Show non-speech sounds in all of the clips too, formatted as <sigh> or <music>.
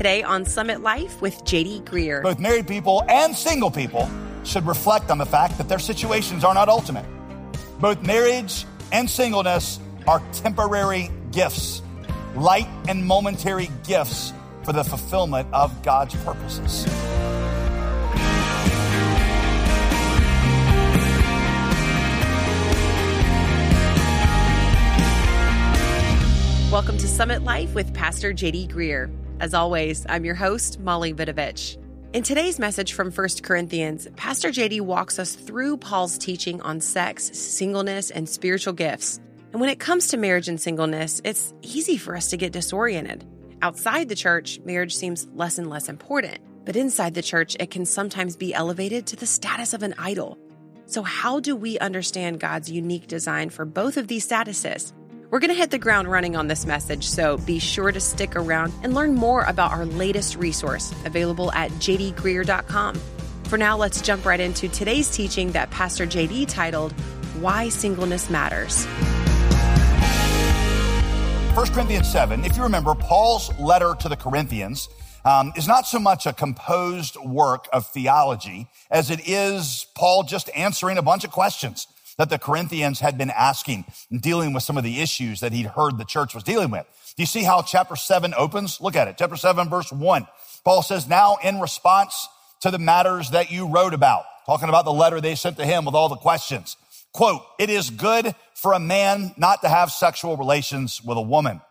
Today on Summit Life with JD Greear. Both married people and single people should reflect on the fact that their situations are not ultimate. Both marriage and singleness are temporary gifts, light and momentary gifts for the fulfillment of God's purposes. Welcome to Summit Life with Pastor JD Greear. As always, I'm your host, Molly Vidovich. In today's message from 1 Corinthians, Pastor JD walks us through Paul's teaching on sex, singleness, and spiritual gifts. And when it comes to marriage and singleness, it's easy for us to get disoriented. Outside the church, marriage seems less and less important, but inside the church, it can sometimes be elevated to the status of an idol. So, how do we understand God's unique design for both of these statuses? We're going to hit the ground running on this message, so be sure to stick around and learn more about our latest resource available at jdgreear.com. For now, let's jump right into today's teaching that Pastor JD titled, Why Singleness Matters. 1 Corinthians 7, if you remember, Paul's letter to the Corinthians um, is not so much a composed work of theology as it is Paul just answering a bunch of questions that the Corinthians had been asking and dealing with some of the issues that he'd heard the church was dealing with. Do you see how chapter 7 opens? Look at it. Chapter 7, verse 1. Paul says, Now in response to the matters that you wrote about, talking about the letter they sent to him with all the questions. Quote, it is good for a man not to have sexual relations with a woman.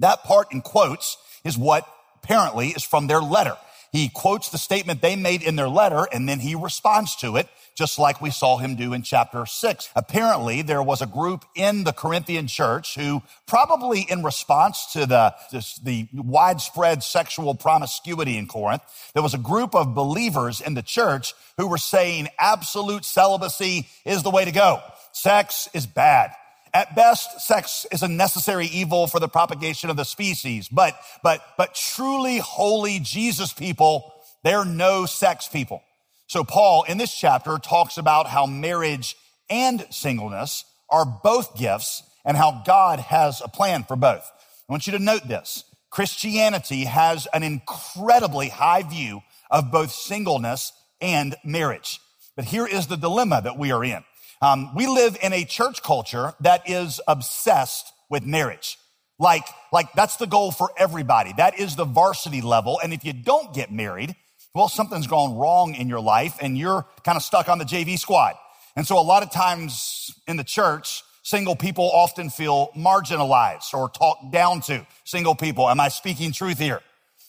That part in quotes is what apparently is from their letter. He quotes the statement they made in their letter and then he responds to it just like we saw him do in chapter six. Apparently, there was a group in the Corinthian church who probably in response to the, the widespread sexual promiscuity in Corinth, there was a group of believers in the church who were saying absolute celibacy is the way to go. Sex is bad. At best, sex is a necessary evil for the propagation of the species, but, but, but truly holy Jesus people, they're no sex people. So Paul in this chapter talks about how marriage and singleness are both gifts and how God has a plan for both. I want you to note this. Christianity has an incredibly high view of both singleness and marriage. But here is the dilemma that we are in. Um, we live in a church culture that is obsessed with marriage. Like, like that's the goal for everybody. That is the varsity level. And if you don't get married, well, something's gone wrong in your life and you're kind of stuck on the JV squad. And so a lot of times in the church, single people often feel marginalized or talked down to. Single people, am I speaking truth here?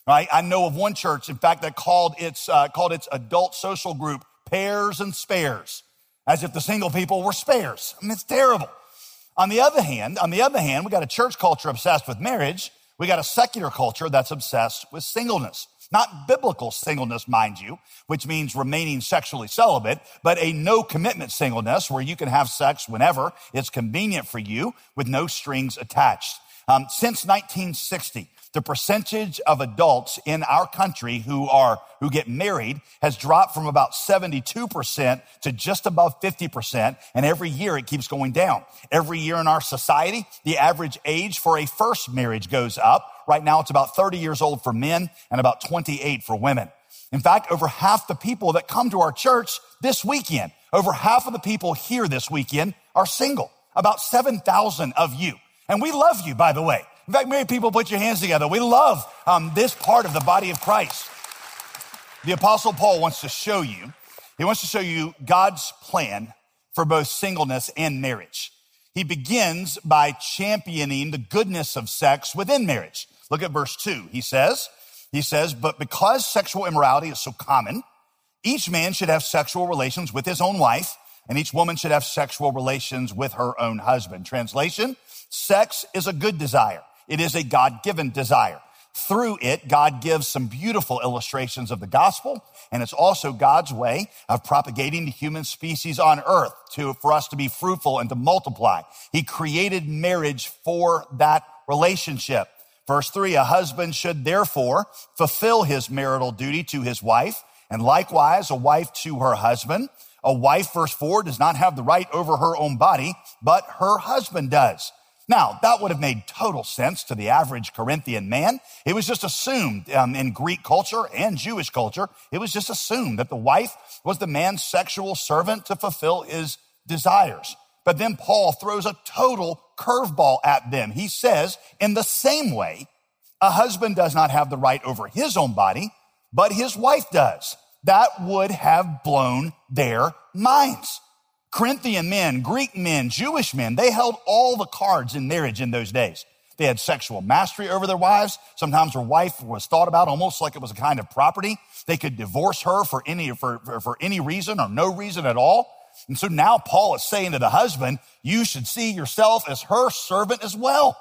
Right? I know of one church, in fact, that called its, uh, called its adult social group pairs and spares, as if the single people were spares. I mean, it's terrible. On the other hand, on the other hand, we got a church culture obsessed with marriage. We got a secular culture that's obsessed with singleness. Not biblical singleness, mind you, which means remaining sexually celibate, but a no commitment singleness where you can have sex whenever it's convenient for you with no strings attached. Um, since 1960, the percentage of adults in our country who are, who get married has dropped from about 72% to just above 50%. And every year it keeps going down. Every year in our society, the average age for a first marriage goes up. Right now it's about 30 years old for men and about 28 for women. In fact, over half the people that come to our church this weekend, over half of the people here this weekend are single. About 7,000 of you. And we love you, by the way. In fact, married people, put your hands together. We love um, this part of the body of Christ. The Apostle Paul wants to show you, he wants to show you God's plan for both singleness and marriage. He begins by championing the goodness of sex within marriage. Look at verse two. He says, he says, but because sexual immorality is so common, each man should have sexual relations with his own wife, and each woman should have sexual relations with her own husband. Translation, sex is a good desire. It is a God given desire. Through it, God gives some beautiful illustrations of the gospel, and it's also God's way of propagating the human species on earth to, for us to be fruitful and to multiply. He created marriage for that relationship. Verse three, a husband should therefore fulfill his marital duty to his wife, and likewise a wife to her husband. A wife, verse four, does not have the right over her own body, but her husband does. Now, that would have made total sense to the average Corinthian man. It was just assumed um, in Greek culture and Jewish culture, it was just assumed that the wife was the man's sexual servant to fulfill his desires. But then Paul throws a total curveball at them. He says, in the same way, a husband does not have the right over his own body, but his wife does. That would have blown their minds. Corinthian men, Greek men, Jewish men, they held all the cards in marriage in those days. They had sexual mastery over their wives. Sometimes their wife was thought about almost like it was a kind of property. They could divorce her for any, for, for, for any reason or no reason at all. And so now Paul is saying to the husband, you should see yourself as her servant as well.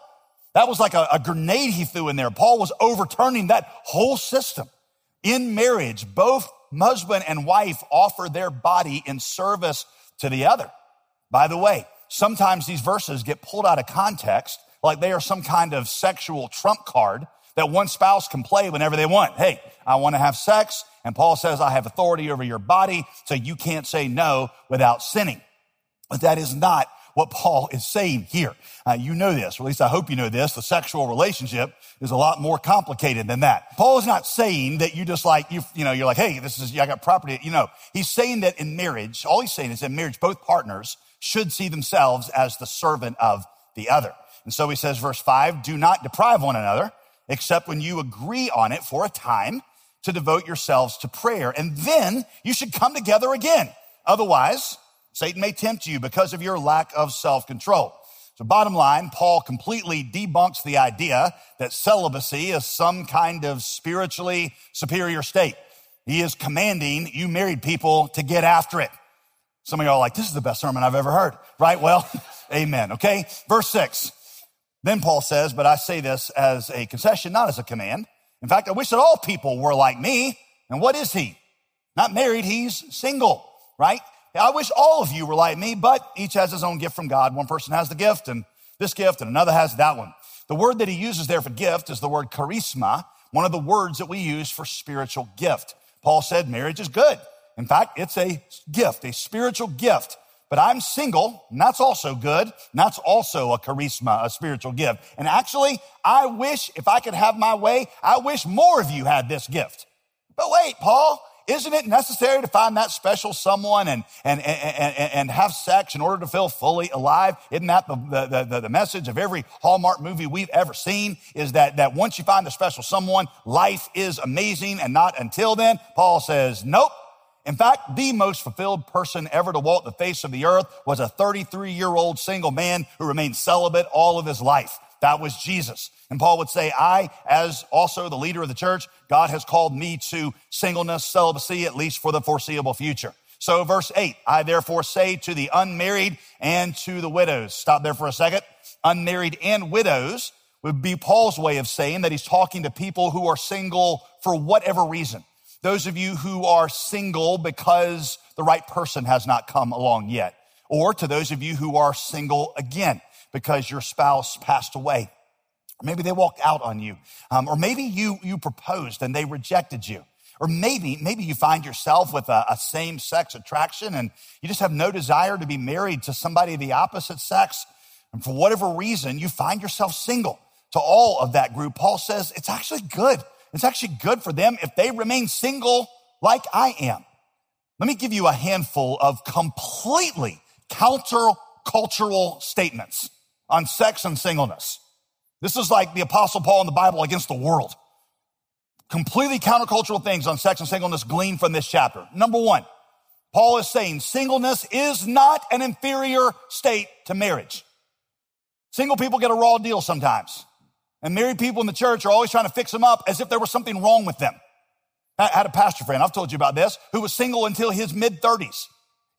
That was like a, a grenade he threw in there. Paul was overturning that whole system. In marriage, both husband and wife offer their body in service to the other. By the way, sometimes these verses get pulled out of context like they are some kind of sexual trump card that one spouse can play whenever they want. Hey, I want to have sex. And Paul says, I have authority over your body, so you can't say no without sinning. But that is not what Paul is saying here. Uh, you know this, or at least I hope you know this. The sexual relationship is a lot more complicated than that. Paul is not saying that you just like, you, you know, you're like, hey, this is, I got property. You know, he's saying that in marriage, all he's saying is in marriage, both partners should see themselves as the servant of the other. And so he says, verse five, do not deprive one another, except when you agree on it for a time to devote yourselves to prayer. And then you should come together again. Otherwise, Satan may tempt you because of your lack of self control. So, bottom line, Paul completely debunks the idea that celibacy is some kind of spiritually superior state. He is commanding you married people to get after it. Some of y'all are like, this is the best sermon I've ever heard, right? Well, <laughs> amen. Okay. Verse six. Then Paul says, but I say this as a concession, not as a command. In fact, I wish that all people were like me. And what is he? Not married, he's single, right? I wish all of you were like me, but each has his own gift from God. One person has the gift and this gift, and another has that one. The word that he uses there for gift is the word charisma, one of the words that we use for spiritual gift. Paul said marriage is good. In fact, it's a gift, a spiritual gift. But I'm single, and that's also good. And that's also a charisma, a spiritual gift. And actually, I wish if I could have my way, I wish more of you had this gift. But wait, Paul, isn't it necessary to find that special someone and, and, and, and, have sex in order to feel fully alive? Isn't that the, the, the, the message of every Hallmark movie we've ever seen? Is that, that once you find the special someone, life is amazing and not until then? Paul says, nope. In fact, the most fulfilled person ever to walk the face of the earth was a 33 year old single man who remained celibate all of his life. That was Jesus. And Paul would say, I, as also the leader of the church, God has called me to singleness, celibacy, at least for the foreseeable future. So verse eight, I therefore say to the unmarried and to the widows. Stop there for a second. Unmarried and widows would be Paul's way of saying that he's talking to people who are single for whatever reason. Those of you who are single because the right person has not come along yet. Or to those of you who are single again because your spouse passed away. Maybe they walked out on you. Um, or maybe you, you proposed and they rejected you. Or maybe, maybe you find yourself with a, a same sex attraction and you just have no desire to be married to somebody of the opposite sex. And for whatever reason, you find yourself single. To all of that group, Paul says it's actually good. It's actually good for them if they remain single like I am. Let me give you a handful of completely countercultural statements on sex and singleness. This is like the apostle Paul in the Bible against the world. Completely countercultural things on sex and singleness gleaned from this chapter. Number one, Paul is saying singleness is not an inferior state to marriage. Single people get a raw deal sometimes. And married people in the church are always trying to fix them up as if there was something wrong with them. I had a pastor friend, I've told you about this, who was single until his mid 30s.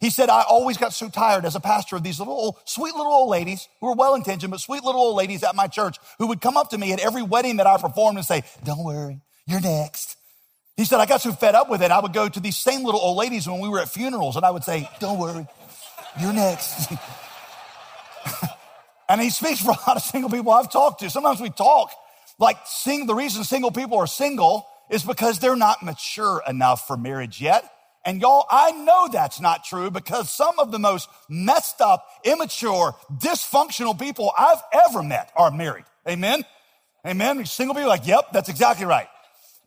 He said, I always got so tired as a pastor of these little old, sweet little old ladies who were well intentioned, but sweet little old ladies at my church who would come up to me at every wedding that I performed and say, Don't worry, you're next. He said, I got so fed up with it, I would go to these same little old ladies when we were at funerals and I would say, Don't worry, you're next. <laughs> and he speaks for a lot of single people I've talked to. Sometimes we talk like sing, the reason single people are single is because they're not mature enough for marriage yet And y'all, I know that's not true because some of the most messed up, immature, dysfunctional people I've ever met are married. Amen? Amen? Single people like, yep, that's exactly right.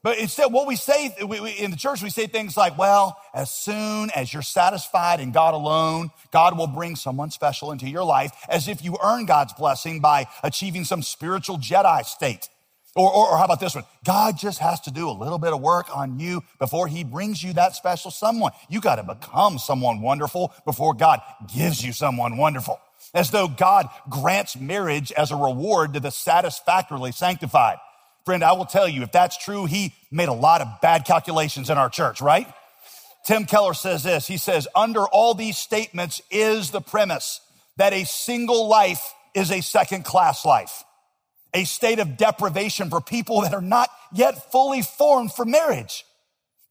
But instead, what we say we, we, in the church, we say things like, well, as soon as you're satisfied in God alone, God will bring someone special into your life as if you earn God's blessing by achieving some spiritual Jedi state. Or, or, or, how about this one? God just has to do a little bit of work on you before he brings you that special someone. You got to become someone wonderful before God gives you someone wonderful. As though God grants marriage as a reward to the satisfactorily sanctified. Friend, I will tell you, if that's true, he made a lot of bad calculations in our church, right? Tim Keller says this. He says, under all these statements is the premise that a single life is a second class life a state of deprivation for people that are not yet fully formed for marriage.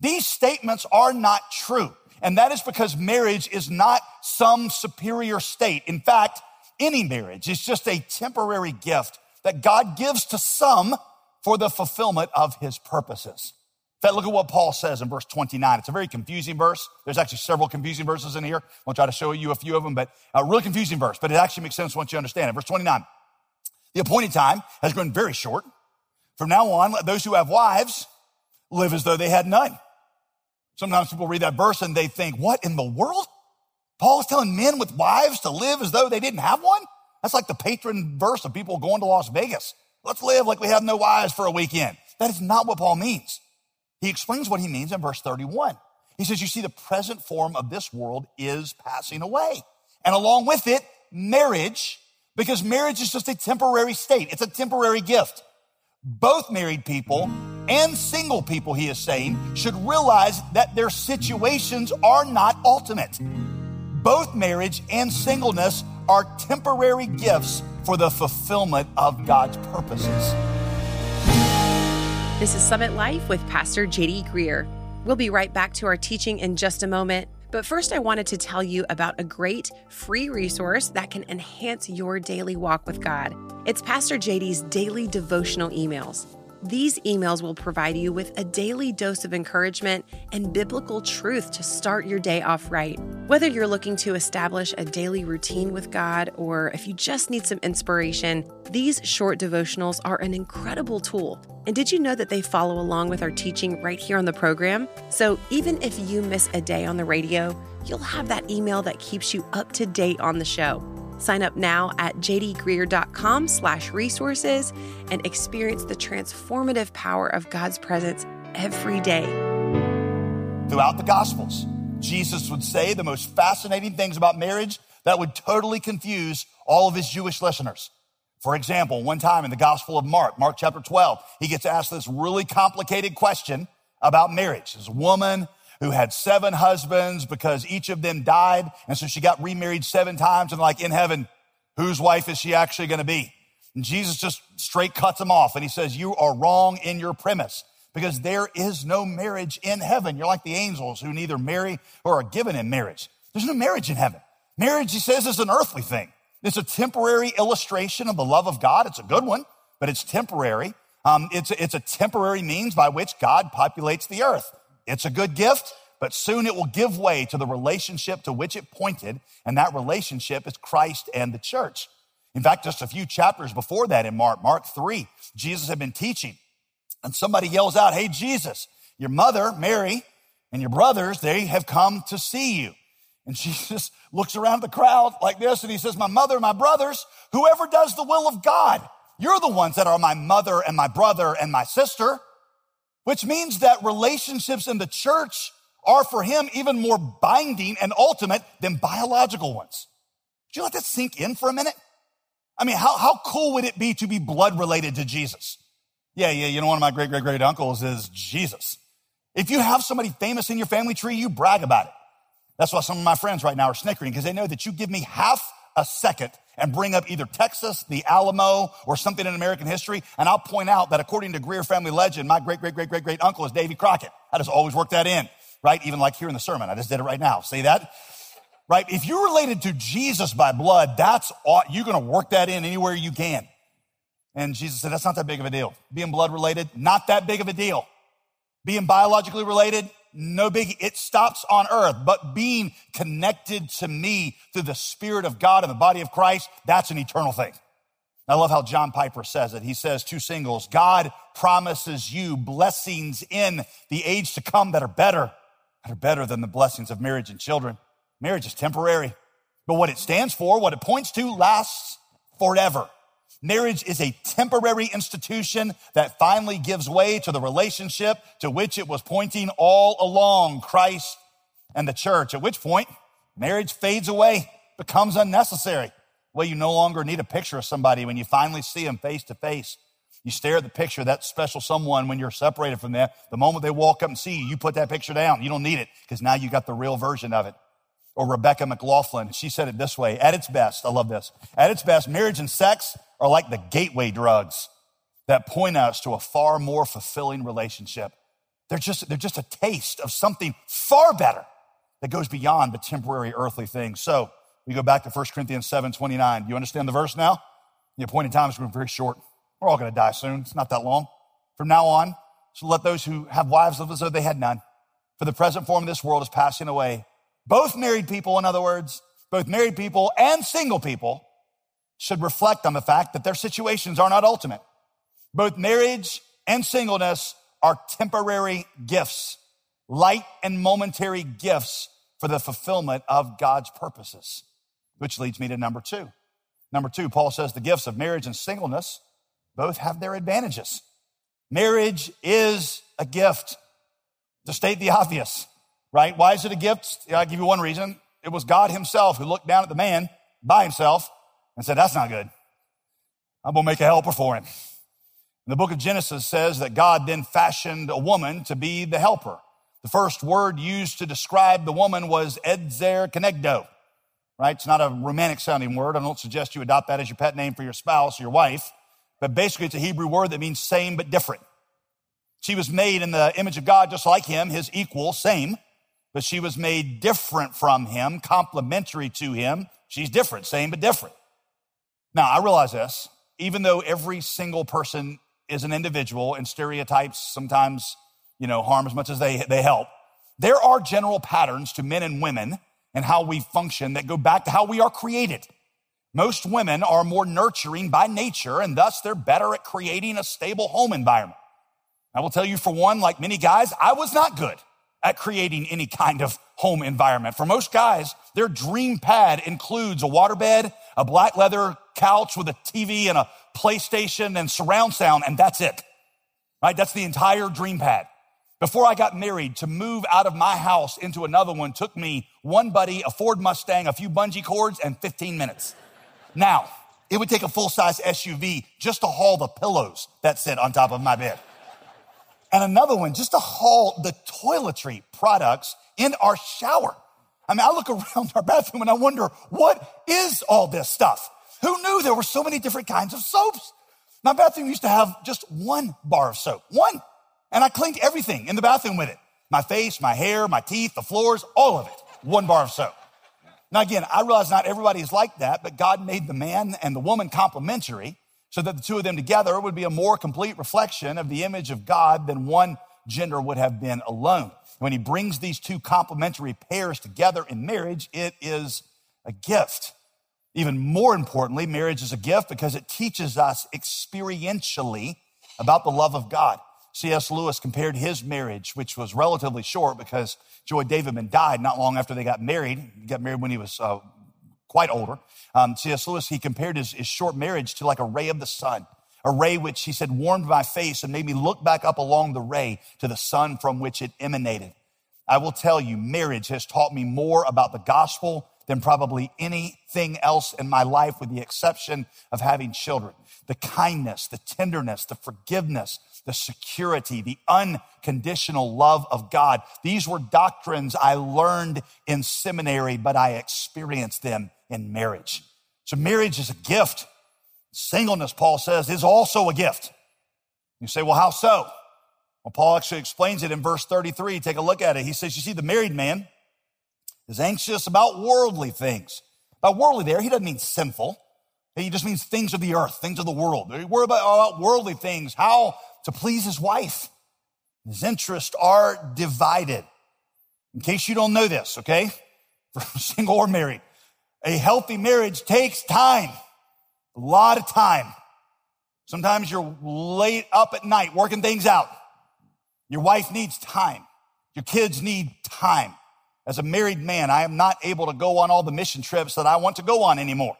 These statements are not true. And that is because marriage is not some superior state. In fact, any marriage is just a temporary gift that God gives to some for the fulfillment of his purposes. In fact, look at what Paul says in verse 29. It's a very confusing verse. There's actually several confusing verses in here. I'll try to show you a few of them, but a really confusing verse, but it actually makes sense once you understand it. Verse 29. The appointed time has grown very short. From now on, let those who have wives live as though they had none. Sometimes people read that verse and they think, what in the world? Paul is telling men with wives to live as though they didn't have one? That's like the patron verse of people going to Las Vegas. Let's live like we have no wives for a weekend. That is not what Paul means. He explains what he means in verse 31. He says, you see, the present form of this world is passing away. And along with it, marriage because marriage is just a temporary state. It's a temporary gift. Both married people and single people, he is saying, should realize that their situations are not ultimate. Both marriage and singleness are temporary gifts for the fulfillment of God's purposes. This is Summit Life with Pastor JD Greear. We'll be right back to our teaching in just a moment. But first, I wanted to tell you about a great free resource that can enhance your daily walk with God. It's Pastor JD's daily devotional emails. These emails will provide you with a daily dose of encouragement and biblical truth to start your day off right. Whether you're looking to establish a daily routine with God or if you just need some inspiration, these short devotionals are an incredible tool. And did you know that they follow along with our teaching right here on the program? So even if you miss a day on the radio, you'll have that email that keeps you up to date on the show. Sign up now at jdgreear.com slash resources and experience the transformative power of God's presence every day. Throughout the Gospels, Jesus would say the most fascinating things about marriage that would totally confuse all of his Jewish listeners. For example, one time in the Gospel of Mark, Mark chapter 12, he gets asked this really complicated question about marriage. This woman who had seven husbands because each of them died. And so she got remarried seven times and like in heaven, whose wife is she actually going to be? And Jesus just straight cuts them off and he says, you are wrong in your premise because there is no marriage in heaven. You're like the angels who neither marry or are given in marriage. There's no marriage in heaven. Marriage, he says, is an earthly thing. It's a temporary illustration of the love of God. It's a good one, but it's temporary. Um, it's, it's a temporary means by which God populates the earth. It's a good gift, but soon it will give way to the relationship to which it pointed, and that relationship is Christ and the church. In fact, just a few chapters before that in Mark, Mark 3, Jesus had been teaching, and somebody yells out, Hey, Jesus, your mother, Mary, and your brothers, they have come to see you. And <laughs> Jesus looks around the crowd like this and he says, My mother, my brothers, whoever does the will of God, you're the ones that are my mother and my brother and my sister which means that relationships in the church are for him even more binding and ultimate than biological ones. Did you let that sink in for a minute? I mean, how, how cool would it be to be blood related to Jesus? Yeah, yeah, you know, one of my great, great, great uncles is Jesus. If you have somebody famous in your family tree, you brag about it. That's why some of my friends right now are snickering because they know that you give me half a second and bring up either Texas, the Alamo, or something in American history. And I'll point out that according to Greear family legend, my great, great, great, great, great uncle is Davy Crockett. I just always work that in, right? Even like here in the sermon. I just did it right now. See that? Right? If you're related to Jesus by blood, that's, all, you're going to work that in anywhere you can. And Jesus said, that's not that big of a deal. Being blood related, not that big of a deal. Being biologically related, no big, it stops on earth, but being connected to me through the Spirit of God and the body of Christ, that's an eternal thing. I love how John Piper says it. He says, two singles, God promises you blessings in the age to come that are better, that are better than the blessings of marriage and children. Marriage is temporary, but what it stands for, what it points to lasts forever. Marriage is a temporary institution that finally gives way to the relationship to which it was pointing all along, Christ and the church, at which point marriage fades away, becomes unnecessary. Well, you no longer need a picture of somebody when you finally see them face to face. You stare at the picture of that special someone when you're separated from them. The moment they walk up and see you, you put that picture down. You don't need it because now you got the real version of it. Or Rebecca McLaughlin, she said it this way, at its best, I love this. At its best, marriage and sex are like the gateway drugs that point us to a far more fulfilling relationship. They're just, they're just a taste of something far better that goes beyond the temporary earthly things. So we go back to 1 Corinthians 7 29. You understand the verse now? The appointed time is going to be very short. We're all going to die soon. It's not that long. From now on, so let those who have wives live as though they had none. For the present form of this world is passing away. Both married people, in other words, both married people and single people should reflect on the fact that their situations are not ultimate. Both marriage and singleness are temporary gifts, light and momentary gifts for the fulfillment of God's purposes. Which leads me to number two. Number two, Paul says the gifts of marriage and singleness both have their advantages. Marriage is a gift. To state the obvious, right? Why is it a gift? I'll give you one reason. It was God himself who looked down at the man by himself and said, That's not good. I'm going to make a helper for him. And the book of Genesis says that God then fashioned a woman to be the helper. The first word used to describe the woman was ezer kenegdo, right? It's not a romantic sounding word. I don't suggest you adopt that as your pet name for your spouse or your wife, but basically it's a Hebrew word that means same but different. She was made in the image of God just like him, his equal, same, but she was made different from him, complementary to him. She's different, same but different. Now, I realize this, even though every single person is an individual and stereotypes sometimes, you know, harm as much as they, they help, there are general patterns to men and women and how we function that go back to how we are created. Most women are more nurturing by nature and thus they're better at creating a stable home environment. I will tell you for one, like many guys, I was not good at creating any kind of home environment. For most guys, their dream pad includes a waterbed, a black leather couch with a TV and a PlayStation and surround sound, and that's it. Right? That's the entire dream pad. Before I got married, to move out of my house into another one took me one buddy, a Ford Mustang, a few bungee cords, and 15 minutes. Now, it would take a full size SUV just to haul the pillows that sit on top of my bed. And another one just to haul the toiletry products in our shower. I mean, I look around <laughs> our bathroom and I wonder, what is all this stuff? Who knew there were so many different kinds of soaps? My bathroom used to have just one bar of soap, one. And I cleaned everything in the bathroom with it. My face, my hair, my teeth, the floors, all of it. One bar of soap. Now again, I realize not everybody is like that, but God made the man and the woman complementary so that the two of them together would be a more complete reflection of the image of God than one gender would have been alone. When he brings these two complementary pairs together in marriage, it is a gift. Even more importantly, marriage is a gift because it teaches us experientially about the love of God. C.S. Lewis compared his marriage, which was relatively short because Joy Davidman died not long after they got married. He got married when he was uh, quite older. Um, C.S. Lewis, he compared his, his short marriage to like a ray of the sun, a ray which he said warmed my face and made me look back up along the ray to the sun from which it emanated. I will tell you, marriage has taught me more about the gospel than probably anything else in my life, with the exception of having children. The kindness, the tenderness, the forgiveness, the security, the unconditional love of God. These were doctrines I learned in seminary, but I experienced them in marriage. So marriage is a gift. Singleness, Paul says, is also a gift. You say, well, how so? Well, Paul actually explains it in verse 33. Take a look at it. He says, you see, the married man, is anxious about worldly things. By worldly there, he doesn't mean sinful. He just means things of the earth, things of the world. He worry about, about worldly things, how to please his wife. His interests are divided. In case you don't know this, okay? <laughs> For single or married, a healthy marriage takes time. A lot of time. Sometimes you're late up at night working things out. Your wife needs time. Your kids need time. As a married man, I am not able to go on all the mission trips that I want to go on anymore.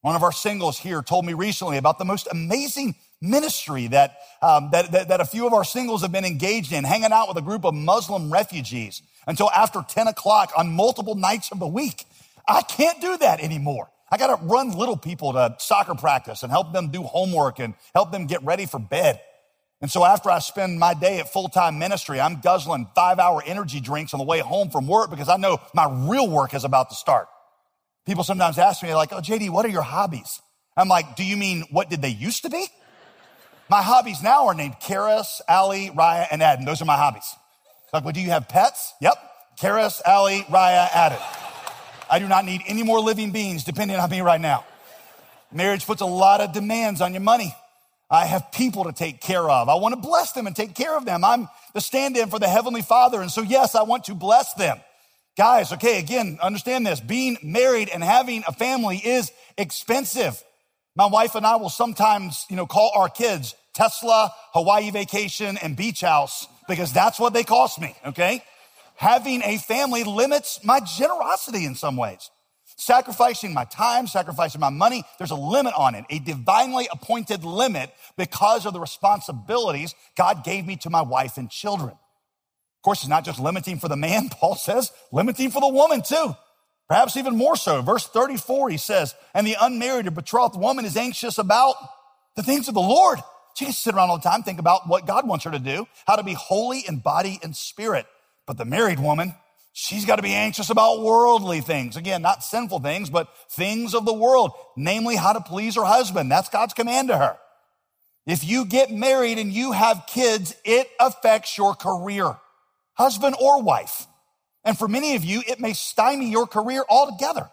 One of our singles here told me recently about the most amazing ministry that, um, that, that, that, a few of our singles have been engaged in, hanging out with a group of Muslim refugees until after 10 o'clock on multiple nights of the week. I can't do that anymore. I got to run little people to soccer practice and help them do homework and help them get ready for bed. And so after I spend my day at full-time ministry, I'm guzzling five hour energy drinks on the way home from work because I know my real work is about to start. People sometimes ask me like, Oh, JD, what are your hobbies? I'm like, do you mean what did they used to be? My hobbies now are named Karis, Ali, Raya, and Adam. Those are my hobbies. Like, well, do you have pets? Yep. Karis, Ali, Raya, Adam. I do not need any more living beings depending on me right now. Marriage puts a lot of demands on your money. I have people to take care of. I want to bless them and take care of them. I'm the stand in for the Heavenly Father. And so, yes, I want to bless them. Guys, okay, again, understand this. Being married and having a family is expensive. My wife and I will sometimes, you know, call our kids Tesla, Hawaii vacation, and beach house because that's what they cost me, okay? Having a family limits my generosity in some ways. Sacrificing my time, sacrificing my money, there's a limit on it, a divinely appointed limit because of the responsibilities God gave me to my wife and children. Of course, it's not just limiting for the man, <laughs> Paul says, limiting for the woman too. Perhaps even more so. Verse 34, he says, and the unmarried or betrothed woman is anxious about the things of the Lord. She can sit around all the time, think about what God wants her to do, how to be holy in body and spirit. But the married woman, She's got to be anxious about worldly things. Again, not sinful things, but things of the world, namely how to please her husband. That's God's command to her. If you get married and you have kids, it affects your career, husband or wife. And for many of you, it may stymie your career altogether.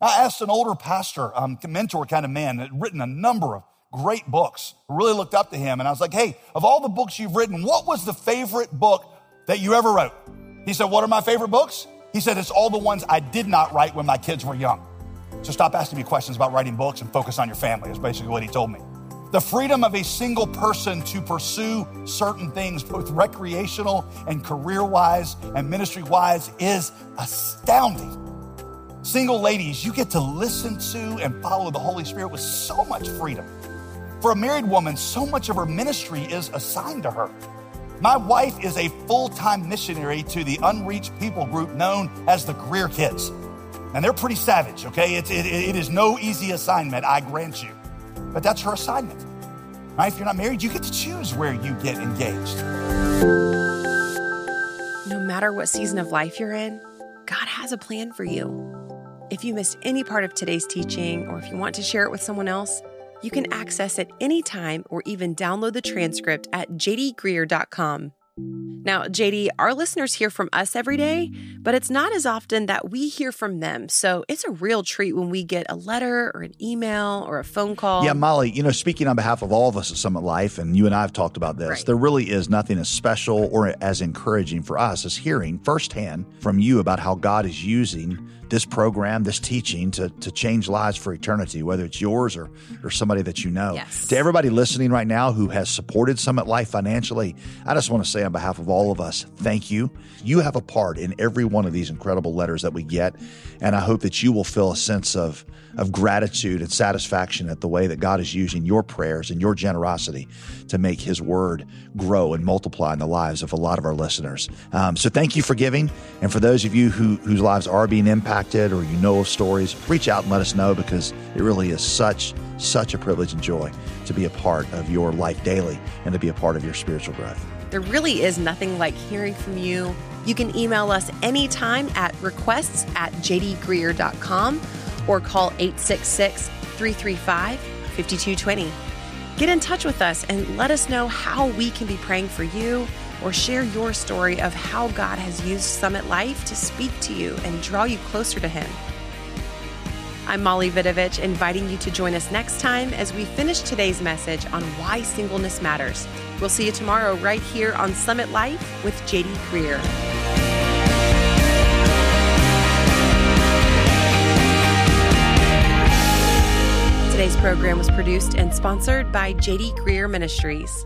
I asked an older pastor, um, mentor kind of man that had written a number of great books, really looked up to him. And I was like, Hey, of all the books you've written, what was the favorite book that you ever wrote? He said, What are my favorite books? He said, It's all the ones I did not write when my kids were young. So stop asking me questions about writing books and focus on your family, is basically what he told me. The freedom of a single person to pursue certain things, both recreational and career wise and ministry wise, is astounding. Single ladies, you get to listen to and follow the Holy Spirit with so much freedom. For a married woman, so much of her ministry is assigned to her. My wife is a full time missionary to the unreached people group known as the Greear Kids. And they're pretty savage, okay? It, it is no easy assignment, I grant you. But that's her assignment. Right? If you're not married, you get to choose where you get engaged. No matter what season of life you're in, God has a plan for you. If you missed any part of today's teaching, or if you want to share it with someone else, you can access it anytime or even download the transcript at jdgreear.com. Now, JD, our listeners hear from us every day, but it's not as often that we hear from them. So it's a real treat when we get a letter or an email or a phone call. Yeah, Molly, you know, speaking on behalf of all of us at Summit Life, and you and I have talked about this, right. there really is nothing as special or as encouraging for us as hearing firsthand from you about how God is using this program, this teaching to, to change lives for eternity, whether it's yours or, or somebody that you know. Yes. To everybody listening right now who has supported Summit Life financially, I just want to say on behalf of all of us, thank you. You have a part in every one of these incredible letters that we get. And I hope that you will feel a sense of of gratitude and satisfaction at the way that God is using your prayers and your generosity to make His word grow and multiply in the lives of a lot of our listeners. Um, so thank you for giving. And for those of you who, whose lives are being impacted or you know of stories, reach out and let us know because it really is such, such a privilege and joy to be a part of your life daily and to be a part of your spiritual growth. There really is nothing like hearing from you. You can email us anytime at requests at jdgreear.com or call 866 335 5220. Get in touch with us and let us know how we can be praying for you or share your story of how God has used Summit Life to speak to you and draw you closer to Him. I'm Molly Vidovich, inviting you to join us next time as we finish today's message on why singleness matters. We'll see you tomorrow right here on Summit Life with JD Greear. Today's program was produced and sponsored by JD Greear Ministries.